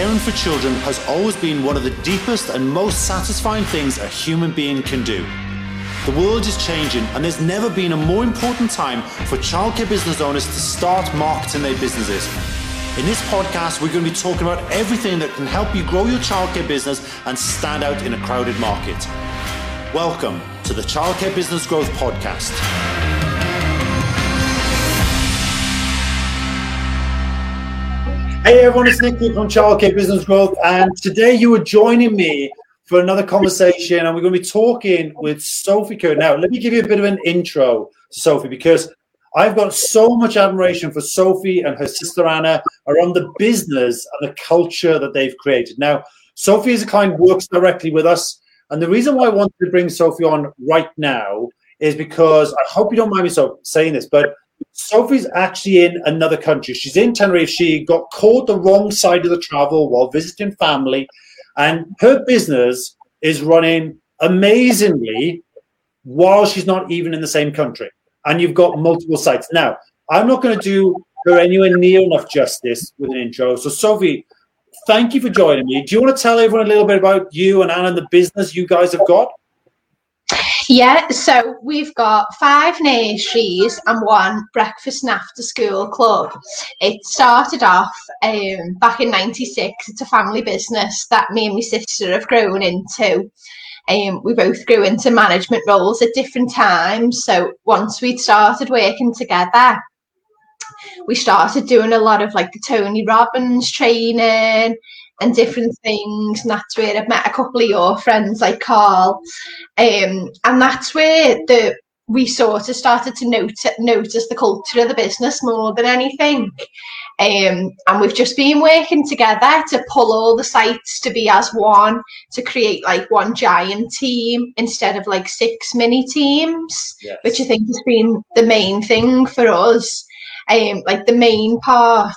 caring for children has always been one of the deepest and most satisfying things a human being can do. The world is changing, and there's never been a more important time for childcare business owners to start marketing their businesses. In this podcast, we're going to be talking about everything that can help you grow your childcare business and stand out in a crowded market. Welcome to the Childcare Business Growth Podcast. Hey everyone, it's Nick from Childcare Business Growth, and today you are joining me for another conversation, and we're going to be talking with Sophie Kerr. Now, let me give you a bit of an intro to Sophie because I've got so much admiration for Sophie and her sister Anna around the business and the culture that they've created. Now, Sophie is a client works directly with us, and the reason why I wanted to bring Sophie on right now is because I hope you don't mind me so saying this, but Sophie's actually in another country. She's in Tenerife. She got caught the wrong side of the travel while visiting family, and her business is running amazingly while she's not even in the same country. And you've got multiple sites. Now, I'm not going to do her anywhere near enough justice with an intro. So, Sophie, thank you for joining me. Do you want to tell everyone a little bit about you and Anna and the business you guys have got? Yeah, so we've got five nurseries and one breakfast and after school club. It started off um, back in 96. It's a family business that me and my sister have grown into. Um, we both grew into management roles at different times. So once we'd started working together, we started doing a lot of like the Tony Robbins training and different things. And that's where I've met a couple of your friends like Carl. Um, and that's where the we sort of started to notice, notice the culture of the business more than anything. Um, and we've just been working together to pull all the sites to be as one, to create like one giant team instead of like six mini teams, yes. which I think has been the main thing for us. Um, like the main part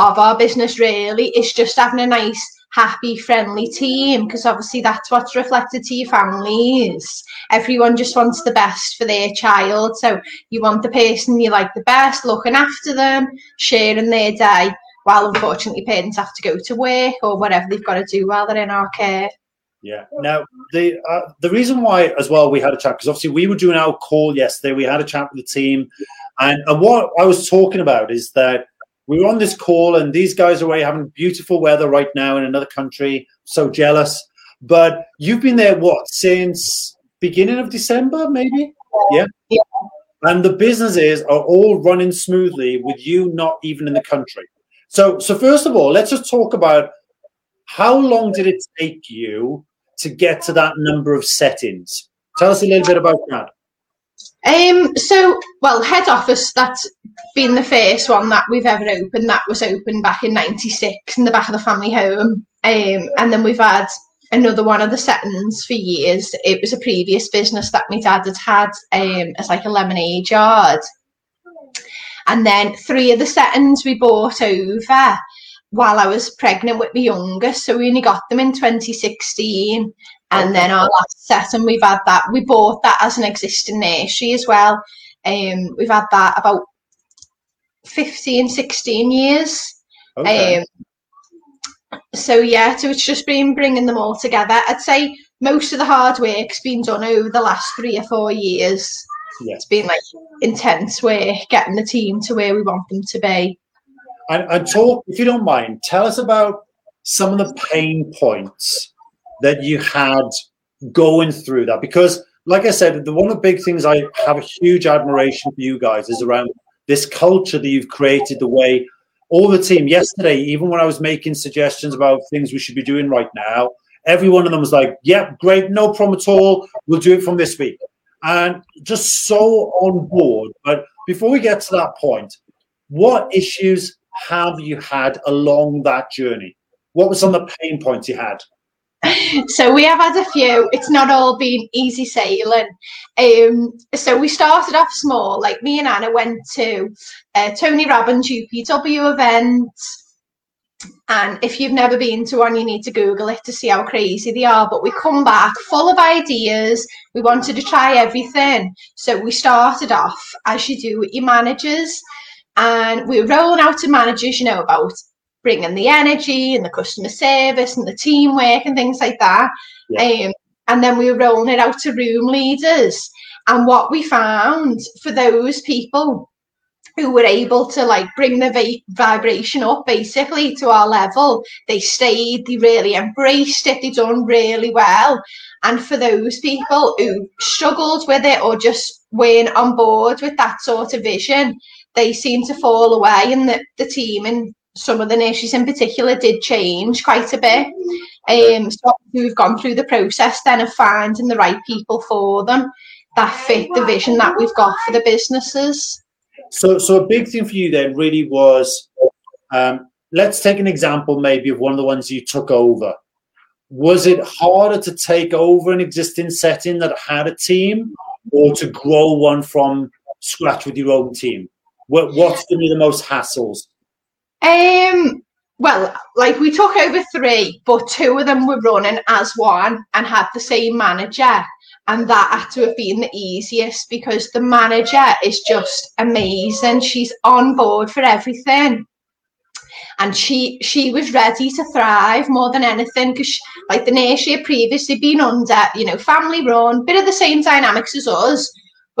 of our business really is just having a nice happy friendly team because obviously that's what's reflected to your families everyone just wants the best for their child so you want the person you like the best looking after them sharing their day while unfortunately parents have to go to work or whatever they've got to do while they're in our care yeah. Now the uh, the reason why as well we had a chat because obviously we were doing our call yesterday. We had a chat with the team, and and what I was talking about is that we were on this call, and these guys are away having beautiful weather right now in another country. So jealous. But you've been there what since beginning of December, maybe? Yeah. yeah. And the businesses are all running smoothly with you not even in the country. So, so first of all, let's just talk about how long did it take you to get to that number of settings? Tell us a little bit about that. Um, so, well, head office, that's been the first one that we've ever opened. That was opened back in 96 in the back of the family home. Um, and then we've had another one of the settings for years. It was a previous business that my dad had had um, as like a lemonade yard. And then three of the settings we bought over while I was pregnant with my youngest. So we only got them in 2016. And then our last set, and we've had that. We bought that as an existing nursery as well. Um, we've had that about 15, 16 years. Okay. Um, so yeah, so it's just been bringing them all together. I'd say most of the hard work's been done over the last three or four years. Yeah. It's been like intense work getting the team to where we want them to be. And, and talk, if you don't mind, tell us about some of the pain points that you had going through that? Because, like I said, the one of the big things I have a huge admiration for you guys is around this culture that you've created. The way all the team yesterday, even when I was making suggestions about things we should be doing right now, every one of them was like, "Yep, great, no problem at all. We'll do it from this week," and just so on board. But before we get to that point, what issues have you had along that journey? What were some of the pain points you had? so we have had a few. It's not all been easy sailing. Um, so we started off small. Like me and Anna went to uh, Tony Robbins UPW event. And if you've never been to one, you need to Google it to see how crazy they are. But we come back full of ideas. We wanted to try everything. So we started off, as you do with your managers, and we were rolling out to managers, you know, about bringing the energy and the customer service and the teamwork and things like that. Yeah. Um, and then we were rolling it out to room leaders. And what we found for those people who were able to like bring the va- vibration up basically to our level, they stayed, they really embraced it, they done really well. And for those people who struggled with it or just weren't on board with that sort of vision, they seem to fall away. And the, the team and some of the nurses in particular did change quite a bit. Um, so we've gone through the process then of finding the right people for them that fit the vision that we've got for the businesses. So, so a big thing for you then really was, um, let's take an example maybe of one of the ones you took over. Was it harder to take over an existing setting that had a team, or to grow one from scratch with your own team? What, what's going to be the most hassles? Um, well, like we took over three, but two of them were running as one and had the same manager. And that had to have been the easiest because the manager is just amazing. She's on board for everything. And she she was ready to thrive more than anything because like the nursery had previously been under, you know, family run, bit of the same dynamics as us.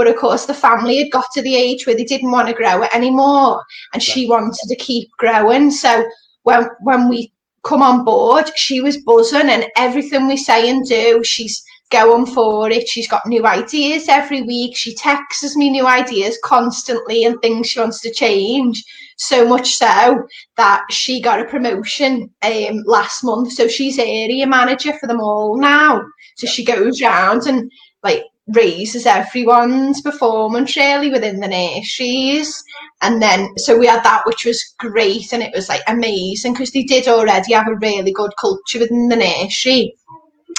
But of course, the family had got to the age where they didn't want to grow it anymore, and she wanted to keep growing. So when when we come on board, she was buzzing, and everything we say and do, she's going for it. She's got new ideas every week. She texts me new ideas constantly and things she wants to change. So much so that she got a promotion um, last month. So she's area manager for them all now. So she goes around and like raises everyone's performance really within the nurseries. And then, so we had that, which was great. And it was like amazing because they did already have a really good culture within the nursery.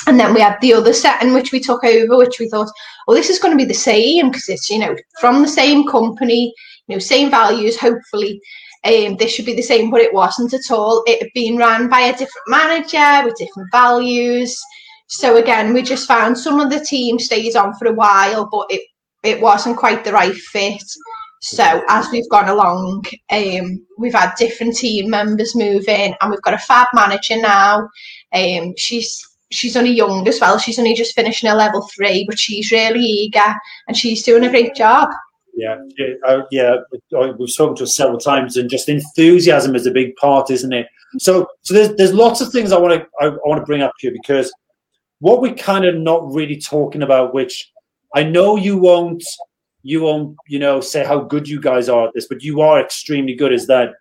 And then we had the other setting which we took over, which we thought, well, this is going to be the same because it's, you know, from the same company, you know, same values, hopefully. Um, this should be the same, but it wasn't at all. It had been run by a different manager with different values. So again, we just found some of the team stayed on for a while, but it it wasn't quite the right fit. So as we've gone along, um, we've had different team members move in, and we've got a fab manager now. Um, she's she's only young as well. She's only just finishing her level three, but she's really eager and she's doing a great job. Yeah, yeah, uh, yeah. We've spoken to her several times, and just enthusiasm is a big part, isn't it? So, so there's there's lots of things I want to I, I want to bring up here because what we're kind of not really talking about, which I know you won't, you won't, you know, say how good you guys are at this, but you are extremely good. Is that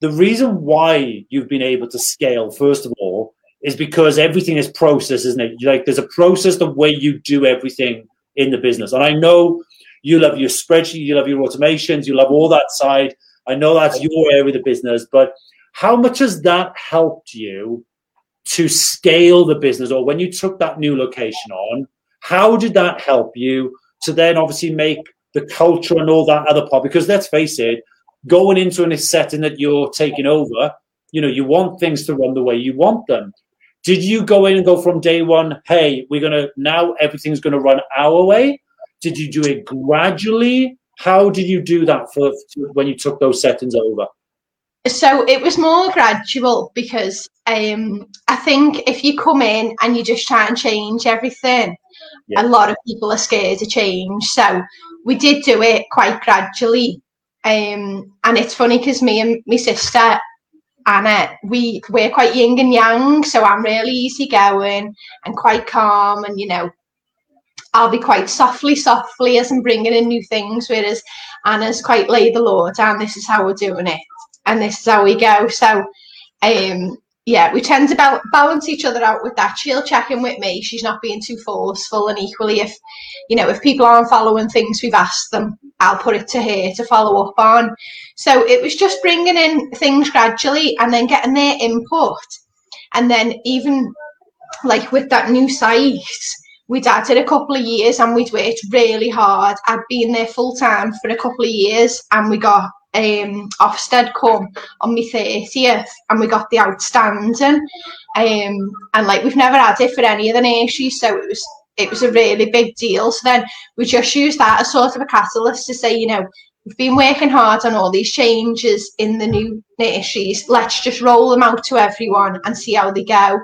the reason why you've been able to scale? First of all, is because everything is process, isn't it? Like there's a process the way you do everything in the business, and I know you love your spreadsheet, you love your automations, you love all that side. I know that's your area of the business, but how much has that helped you to scale the business or when you took that new location on how did that help you to then obviously make the culture and all that other part? Because let's face it going into a setting that you're taking over you know you want things to run the way you want them. Did you go in and go from day one hey we're gonna now everything's gonna run our way did you do it gradually? How did you do that for when you took those settings over so it was more gradual because um, I think if you come in and you just try and change everything, yeah. a lot of people are scared to change. So we did do it quite gradually. Um, and it's funny because me and my sister Anna, we we're quite yin and yang, so I'm really easygoing and quite calm, and you know, I'll be quite softly, softly as I'm bringing in new things, whereas Anna's quite lay the law down. This is how we're doing it and this is how we go. So, um, yeah, we tend to balance each other out with that. She'll check in with me. She's not being too forceful. And equally, if, you know, if people aren't following things we've asked them, I'll put it to her to follow up on. So it was just bringing in things gradually and then getting their input. And then even like with that new site, we'd added a couple of years and we'd worked really hard. I'd been there full time for a couple of years and we got um, Ofsted come on my 30th and we got the outstanding. Um, and like we've never had it for any of the nurseries, so it was it was a really big deal. So then we just used that as sort of a catalyst to say, you know, we've been working hard on all these changes in the new nurseries. Let's just roll them out to everyone and see how they go.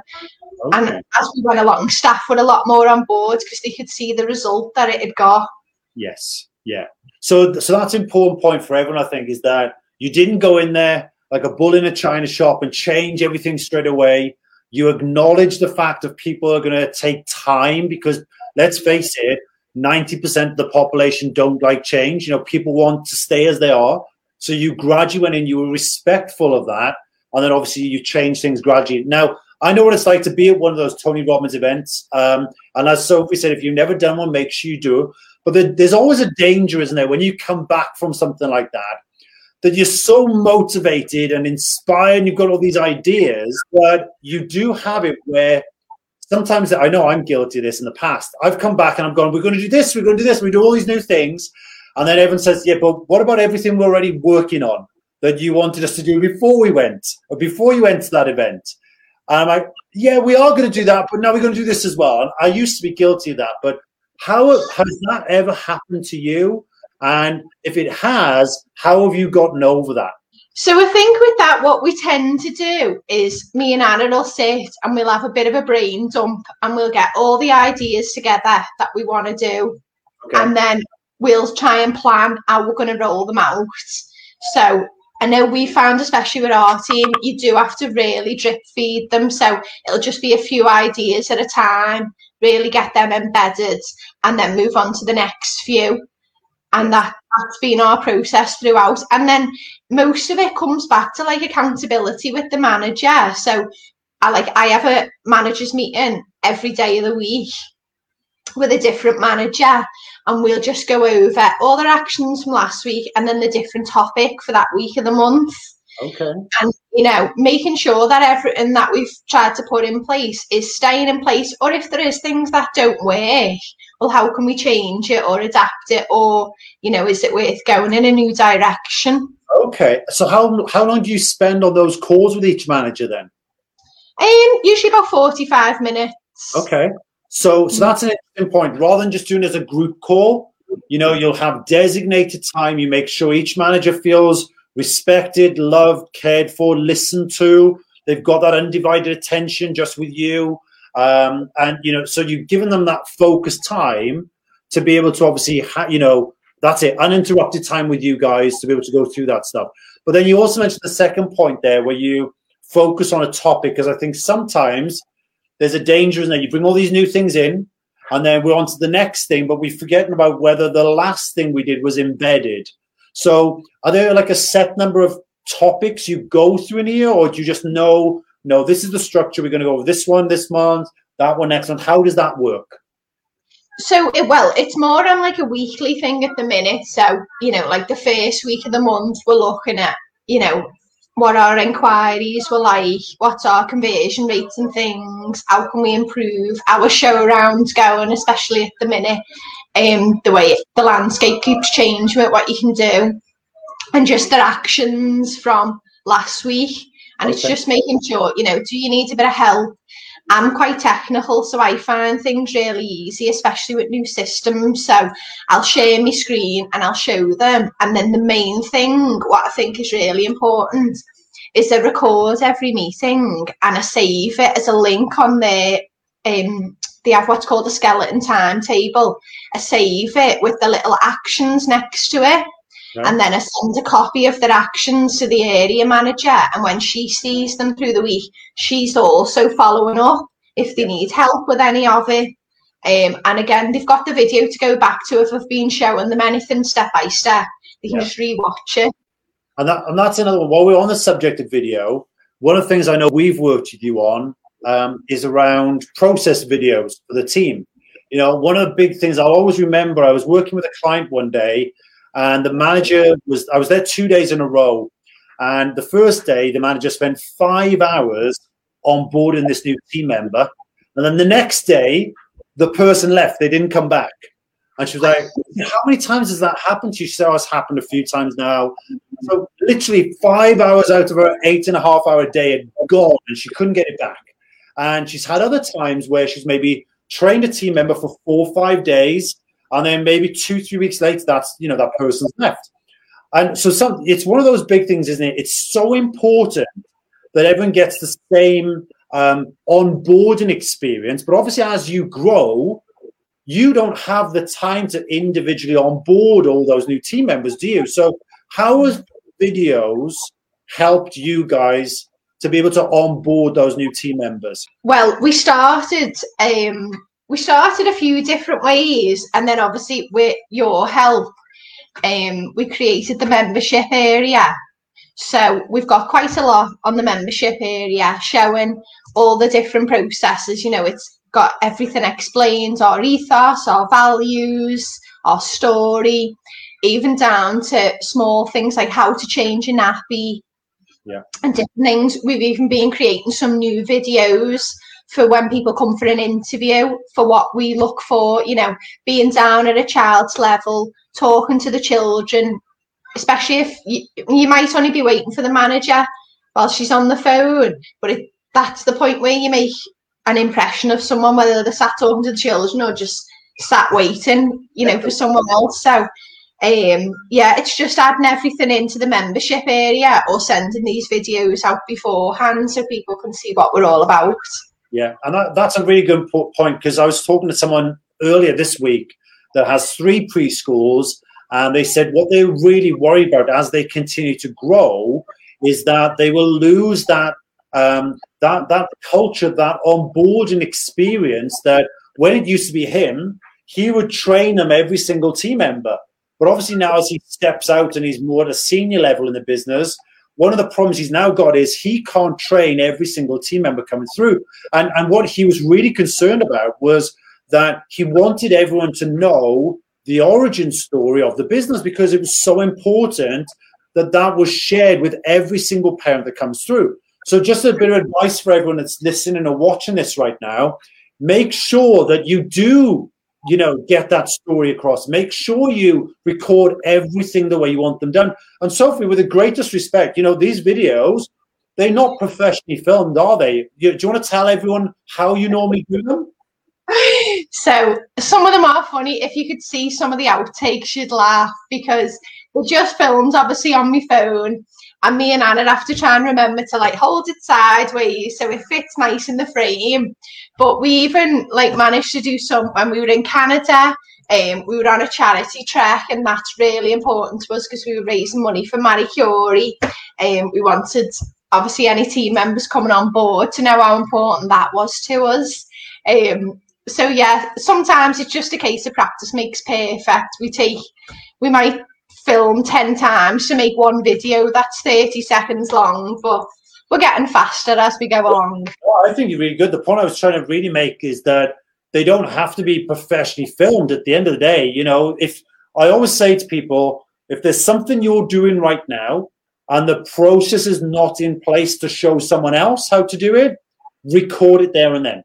Okay. And as we went along, staff were a lot more on board because they could see the result that it had got. Yes, yeah. So, so that's an important point for everyone. I think is that you didn't go in there like a bull in a china shop and change everything straight away. You acknowledge the fact that people are going to take time because let's face it, 90% of the population don't like change. You know, people want to stay as they are. So you gradually went in, you were respectful of that. And then obviously you change things gradually. Now, I know what it's like to be at one of those Tony Robbins events. Um, and as Sophie said, if you've never done one, make sure you do. But there, there's always a danger, isn't there, when you come back from something like that, that you're so motivated and inspired, and you've got all these ideas, but you do have it where sometimes I know I'm guilty of this in the past. I've come back and I'm going, we're going to do this, we're going to do this, we do all these new things. And then everyone says, yeah, but what about everything we're already working on that you wanted us to do before we went or before you went to that event? And I'm like, yeah, we are going to do that, but now we're going to do this as well. And I used to be guilty of that, but how has that ever happened to you? And if it has, how have you gotten over that? So I think with that, what we tend to do is me and Anna will sit and we'll have a bit of a brain dump and we'll get all the ideas together that we want to do. Okay. And then we'll try and plan how we're going to roll them out. So I know we found, especially with our team, you do have to really drip feed them. So it'll just be a few ideas at a time, really get them embedded, and then move on to the next few. And that, that's been our process throughout. And then most of it comes back to like accountability with the manager. So I like I have a managers meeting every day of the week with a different manager and we'll just go over all their actions from last week and then the different topic for that week of the month. Okay. And you know, making sure that everything that we've tried to put in place is staying in place, or if there is things that don't work, well, how can we change it or adapt it, or you know, is it worth going in a new direction? Okay. So how how long do you spend on those calls with each manager then? Um, usually about forty five minutes. Okay. So, so that's an interesting point. Rather than just doing as a group call, you know, you'll have designated time. You make sure each manager feels respected, loved, cared for, listened to. They've got that undivided attention just with you. Um, and, you know, so you've given them that focused time to be able to obviously, ha- you know, that's it, uninterrupted time with you guys to be able to go through that stuff. But then you also mentioned the second point there where you focus on a topic, because I think sometimes there's a danger in that you bring all these new things in, and then we're on to the next thing, but we're forgetting about whether the last thing we did was embedded. So, are there like a set number of topics you go through in a year, or do you just know, no, this is the structure we're going to go over this one this month, that one next month? How does that work? So, it, well, it's more on like a weekly thing at the minute. So, you know, like the first week of the month, we're looking at, you know, what our inquiries were like, what's our conversion rates and things, how can we improve our show around going, especially at the minute, um, the way the landscape keeps changing what you can do, and just their actions from last week. And okay. it's just making sure, you know, do you need a bit of help? I'm quite technical, so I find things really easy, especially with new systems. So I'll share my screen and I'll show them. And then the main thing, what I think is really important, is I record every meeting and I save it as a link on their um they have what's called a skeleton timetable. I save it with the little actions next to it. And then I send a copy of their actions to the area manager. And when she sees them through the week, she's also following up if they need help with any of it. Um, and again, they've got the video to go back to if I've been showing them anything step by step. They can yeah. just rewatch it. And, that, and that's another one. While we're on the subject of video, one of the things I know we've worked with you on um, is around process videos for the team. You know, one of the big things I'll always remember, I was working with a client one day and the manager was, I was there two days in a row. And the first day, the manager spent five hours on boarding this new team member. And then the next day, the person left. They didn't come back. And she was like, How many times has that happened to you? She said, Oh, it's happened a few times now. So literally five hours out of her eight and a half hour day had gone and she couldn't get it back. And she's had other times where she's maybe trained a team member for four or five days and then maybe two, three weeks later, that's you know that person's left. And so some it's one of those big things, isn't it? It's so important that everyone gets the same um, onboarding experience. But obviously, as you grow, you don't have the time to individually onboard all those new team members, do you? So, how has videos helped you guys to be able to onboard those new team members? Well, we started um, we started a few different ways, and then obviously with your help, um, we created the membership area. So we've got quite a lot on the membership area showing all the different processes. You know, it's got everything explained our ethos, our values, our story, even down to small things like how to change a nappy yeah. and different things. We've even been creating some new videos for when people come for an interview for what we look for, you know, being down at a child's level, talking to the children, especially if you, you might only be waiting for the manager while she's on the phone, but it, that's the point where you make an impression of someone, whether they're sat talking to the children or just sat waiting, you know, for someone else. So, um, yeah, it's just adding everything into the membership area or sending these videos out beforehand so people can see what we're all about. Yeah, and that, that's a really good point because I was talking to someone earlier this week that has three preschools, and they said what they're really worried about as they continue to grow is that they will lose that um, that that culture, that onboarding experience. That when it used to be him, he would train them every single team member. But obviously now, as he steps out and he's more at a senior level in the business, one of the problems he's now got is he can't train every single team member coming through. And, and what he was really concerned about was that he wanted everyone to know the origin story of the business because it was so important that that was shared with every single parent that comes through. So, just a bit of advice for everyone that's listening or watching this right now make sure that you do you know, get that story across. Make sure you record everything the way you want them done. And Sophie, with the greatest respect, you know, these videos, they're not professionally filmed, are they? Do you want to tell everyone how you normally do them? So some of them are funny. If you could see some of the outtakes, you'd laugh because they're just filmed, obviously, on my phone. And me and Anna have to try and remember to like hold it sideways so it fits nice in the frame. But we even like managed to do some when we were in Canada. Um, we were on a charity trek, and that's really important to us because we were raising money for Marie Curie. Um, we wanted obviously any team members coming on board to know how important that was to us. Um, so yeah, sometimes it's just a case of practice makes perfect. We take, we might film 10 times to make one video that's 30 seconds long, but we're getting faster as we go along. Well, I think you're really good. The point I was trying to really make is that they don't have to be professionally filmed at the end of the day. You know, if I always say to people, if there's something you're doing right now and the process is not in place to show someone else how to do it, record it there and then.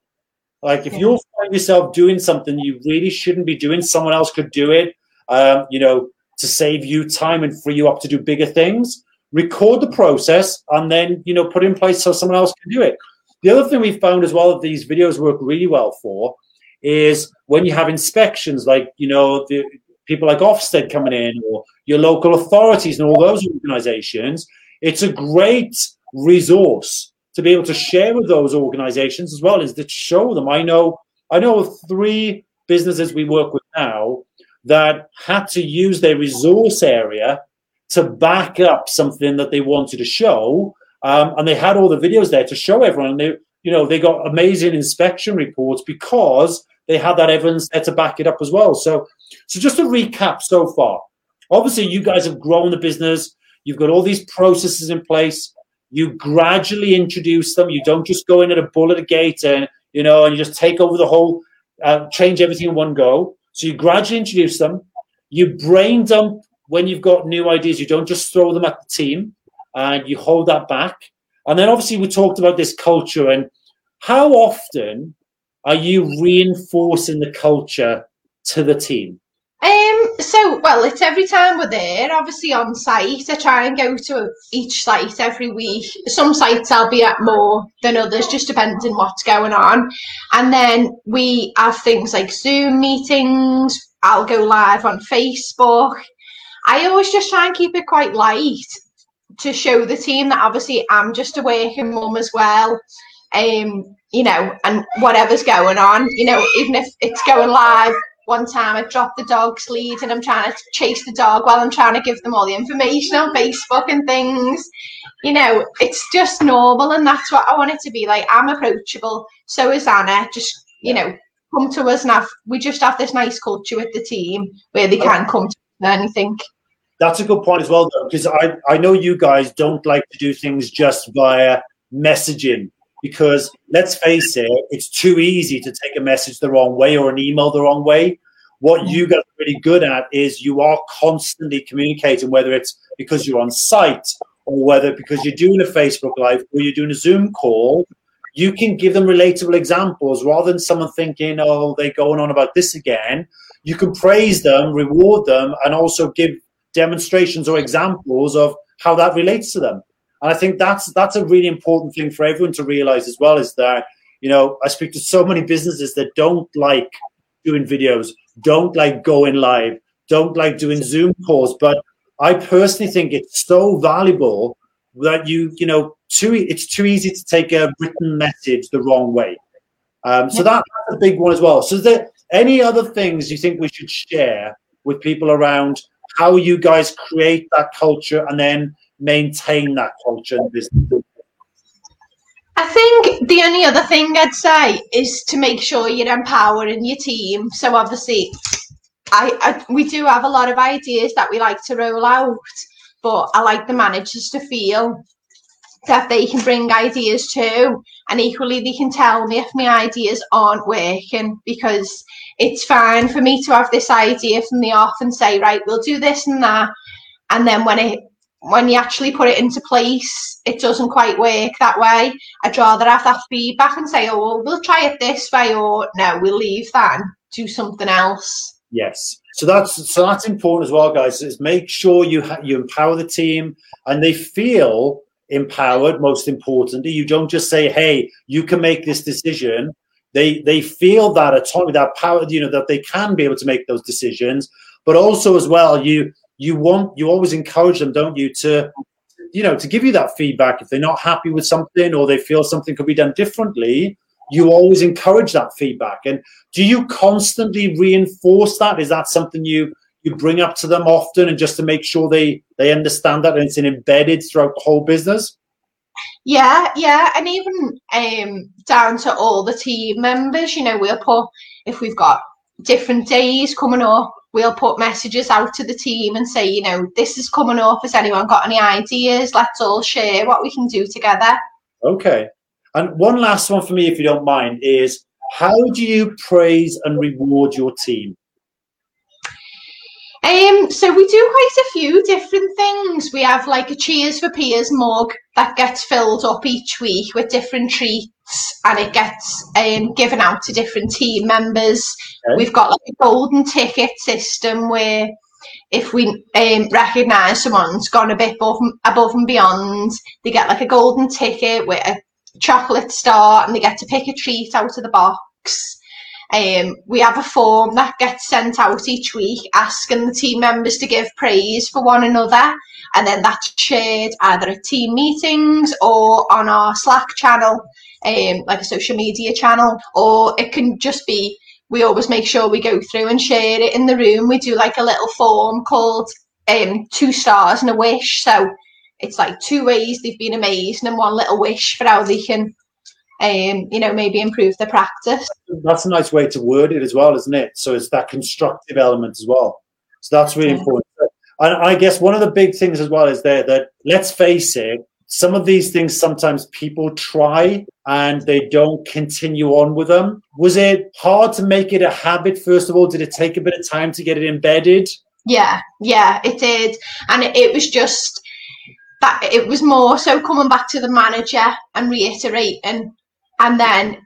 Like if you find yourself doing something you really shouldn't be doing, someone else could do it. Um, you know, to save you time and free you up to do bigger things. Record the process and then you know put in place so someone else can do it. The other thing we found as well that these videos work really well for is when you have inspections, like you know the people like Ofsted coming in or your local authorities and all those organizations. It's a great resource to be able to share with those organizations as well as to show them. I know I know three businesses we work with now that had to use their resource area to back up something that they wanted to show. Um, and they had all the videos there to show everyone. And they, you know, they got amazing inspection reports because they had that evidence there to back it up as well. So, so just to recap so far, obviously you guys have grown the business. You've got all these processes in place. You gradually introduce them. You don't just go in at a bull at a gate and you know, and you just take over the whole, uh, change everything in one go. So you gradually introduce them. You brain dump when you've got new ideas. You don't just throw them at the team and you hold that back. And then obviously we talked about this culture and how often are you reinforcing the culture to the team? Um, so well, it's every time we're there, obviously on site. I try and go to each site every week. Some sites I'll be at more than others, just depending what's going on. And then we have things like Zoom meetings. I'll go live on Facebook. I always just try and keep it quite light to show the team that obviously I'm just a working mum as well. Um, you know, and whatever's going on, you know, even if it's going live one time I dropped the dog's lead and I'm trying to chase the dog while I'm trying to give them all the information on Facebook and things. You know, it's just normal and that's what I want it to be like. I'm approachable. So is Anna. Just, you know, come to us and have we just have this nice culture with the team where they can come to anything. That's a good point as well, though, because I, I know you guys don't like to do things just via messaging because let's face it, it's too easy to take a message the wrong way or an email the wrong way. What you mm. guys are really good at is you are constantly communicating, whether it's because you're on site or whether because you're doing a Facebook Live or you're doing a Zoom call, you can give them relatable examples rather than someone thinking, oh, they're going on about this again. You can praise them, reward them, and also give demonstrations or examples of how that relates to them. And I think that's that's a really important thing for everyone to realize as well is that, you know, I speak to so many businesses that don't like doing videos, don't like going live, don't like doing Zoom calls. But I personally think it's so valuable that you, you know, too it's too easy to take a written message the wrong way. Um, so that, that's a big one as well. So is there any other things you think we should share with people around how you guys create that culture and then maintain that culture in business? I think the only other thing I'd say is to make sure you're empowering your team. So obviously, I, I, we do have a lot of ideas that we like to roll out, but I like the managers to feel that they can bring ideas too, and equally they can tell me if my ideas aren't working because it's fine for me to have this idea from the off and say right, we'll do this and that, and then when it when you actually put it into place, it doesn't quite work that way. I'd rather have that feedback and say, oh, well, we'll try it this way, or no, we'll leave that and do something else. Yes. So that's so that's important as well, guys. Is make sure you ha- you empower the team and they feel empowered. Most importantly, you don't just say, "Hey, you can make this decision." They they feel that autonomy, that power, you know, that they can be able to make those decisions. But also as well, you you want you always encourage them, don't you, to you know to give you that feedback if they're not happy with something or they feel something could be done differently. You always encourage that feedback, and do you constantly reinforce that? Is that something you you bring up to them often, and just to make sure they they understand that and it's embedded throughout the whole business? Yeah, yeah, and even um, down to all the team members. You know, we'll put if we've got different days coming up we'll put messages out to the team and say, you know, this is coming up. Has anyone got any ideas? Let's all share what we can do together. Okay. And one last one for me, if you don't mind, is how do you praise and reward your team? Um, so we do quite a few different things. We have like a Cheers for Peers mug that gets filled up each week with different treats and it gets um, given out to different team members. Okay. We've got like a golden ticket system where if we um, recognise someone's gone a bit above, above and beyond, they get like a golden ticket with a chocolate star and they get to pick a treat out of the box. Um, we have a form that gets sent out each week asking the team members to give praise for one another, and then that's shared either at team meetings or on our Slack channel, um, like a social media channel, or it can just be we always make sure we go through and share it in the room. We do like a little form called um, two stars and a wish. So it's like two ways they've been amazing and one little wish for how they can um, you know, maybe improve the practice. That's a nice way to word it as well, isn't it? So it's that constructive element as well. So that's really yeah. important. And I guess one of the big things as well is there that let's face it, some of these things sometimes people try and they don't continue on with them. Was it hard to make it a habit, first of all? Did it take a bit of time to get it embedded? Yeah, yeah, it did. And it was just that it was more so coming back to the manager and reiterating and then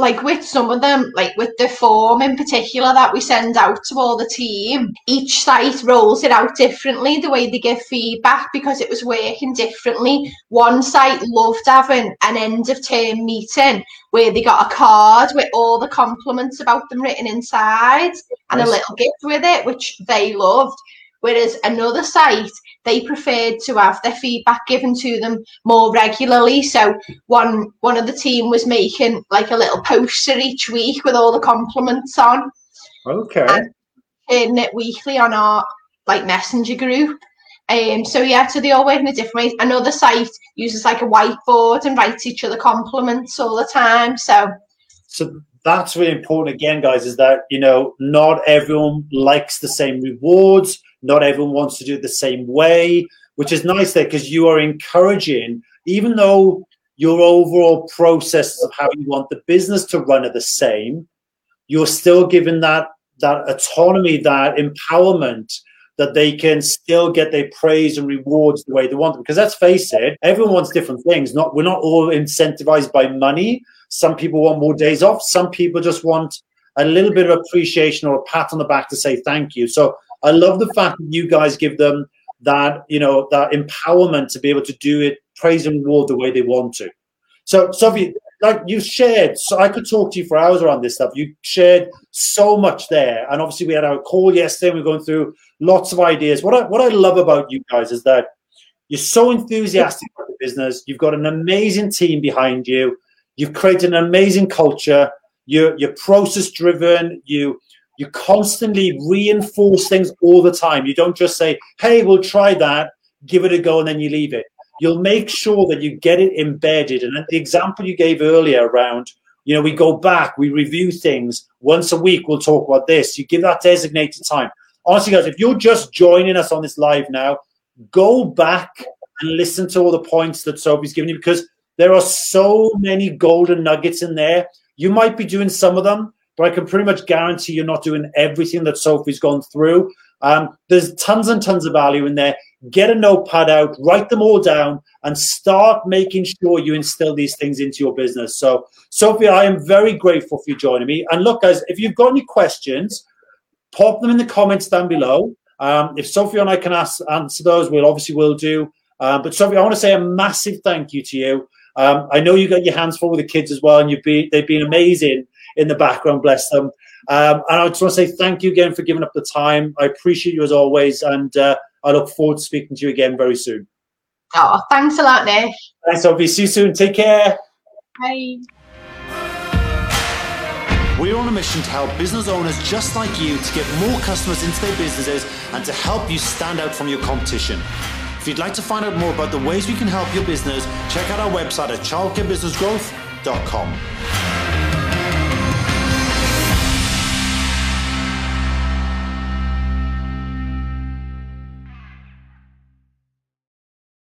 like with some of them, like with the form in particular that we send out to all the team, each site rolls it out differently the way they give feedback because it was working differently. One site loved having an end of term meeting where they got a card with all the compliments about them written inside and a little gift with it, which they loved. Whereas another site, they preferred to have their feedback given to them more regularly. So one one of the team was making like a little poster each week with all the compliments on. Okay. And it weekly on our like messenger group. Um, so yeah, so they all work in a different way. Another site uses like a whiteboard and writes each other compliments all the time. So so that's really important again, guys, is that you know, not everyone likes the same rewards, not everyone wants to do it the same way, which is nice there because you are encouraging, even though your overall process of how you want the business to run are the same, you're still giving that that autonomy, that empowerment that they can still get their praise and rewards the way they want them. Because let's face it, everyone wants different things. Not we're not all incentivized by money. Some people want more days off. Some people just want a little bit of appreciation or a pat on the back to say thank you. So I love the fact that you guys give them that, you know, that empowerment to be able to do it, praise and reward the way they want to. So Sophie, like you shared, so I could talk to you for hours around this stuff. You shared so much there, and obviously we had our call yesterday. We are going through lots of ideas. What I what I love about you guys is that you're so enthusiastic about the business. You've got an amazing team behind you. You've created an amazing culture. You're you're process driven. You you constantly reinforce things all the time. You don't just say, "Hey, we'll try that." Give it a go, and then you leave it you'll make sure that you get it embedded. And the example you gave earlier around, you know, we go back, we review things once a week, we'll talk about this. You give that designated time. Honestly, guys, if you're just joining us on this live now, go back and listen to all the points that Sophie's given you because there are so many golden nuggets in there. You might be doing some of them, but I can pretty much guarantee you're not doing everything that Sophie's gone through. Um, there's tons and tons of value in there get a notepad out, write them all down, and start making sure you instill these things into your business. So, Sophie, I am very grateful for you joining me. And look, guys, if you've got any questions, pop them in the comments down below. Um, if Sophie and I can ask, answer those, we'll obviously will do. Um, but Sophie, I want to say a massive thank you to you. Um, I know you got your hands full with the kids as well, and you've been they've been amazing in the background. Bless them. Um, and I just want to say thank you again for giving up the time. I appreciate you as always, and uh, I look forward to speaking to you again very soon. Oh, thanks a lot, Nick. Thanks, Sophie. See you soon. Take care. Bye. We're on a mission to help business owners just like you to get more customers into their businesses and to help you stand out from your competition. If you'd like to find out more about the ways we can help your business, check out our website at childcarebusinessgrowth.com.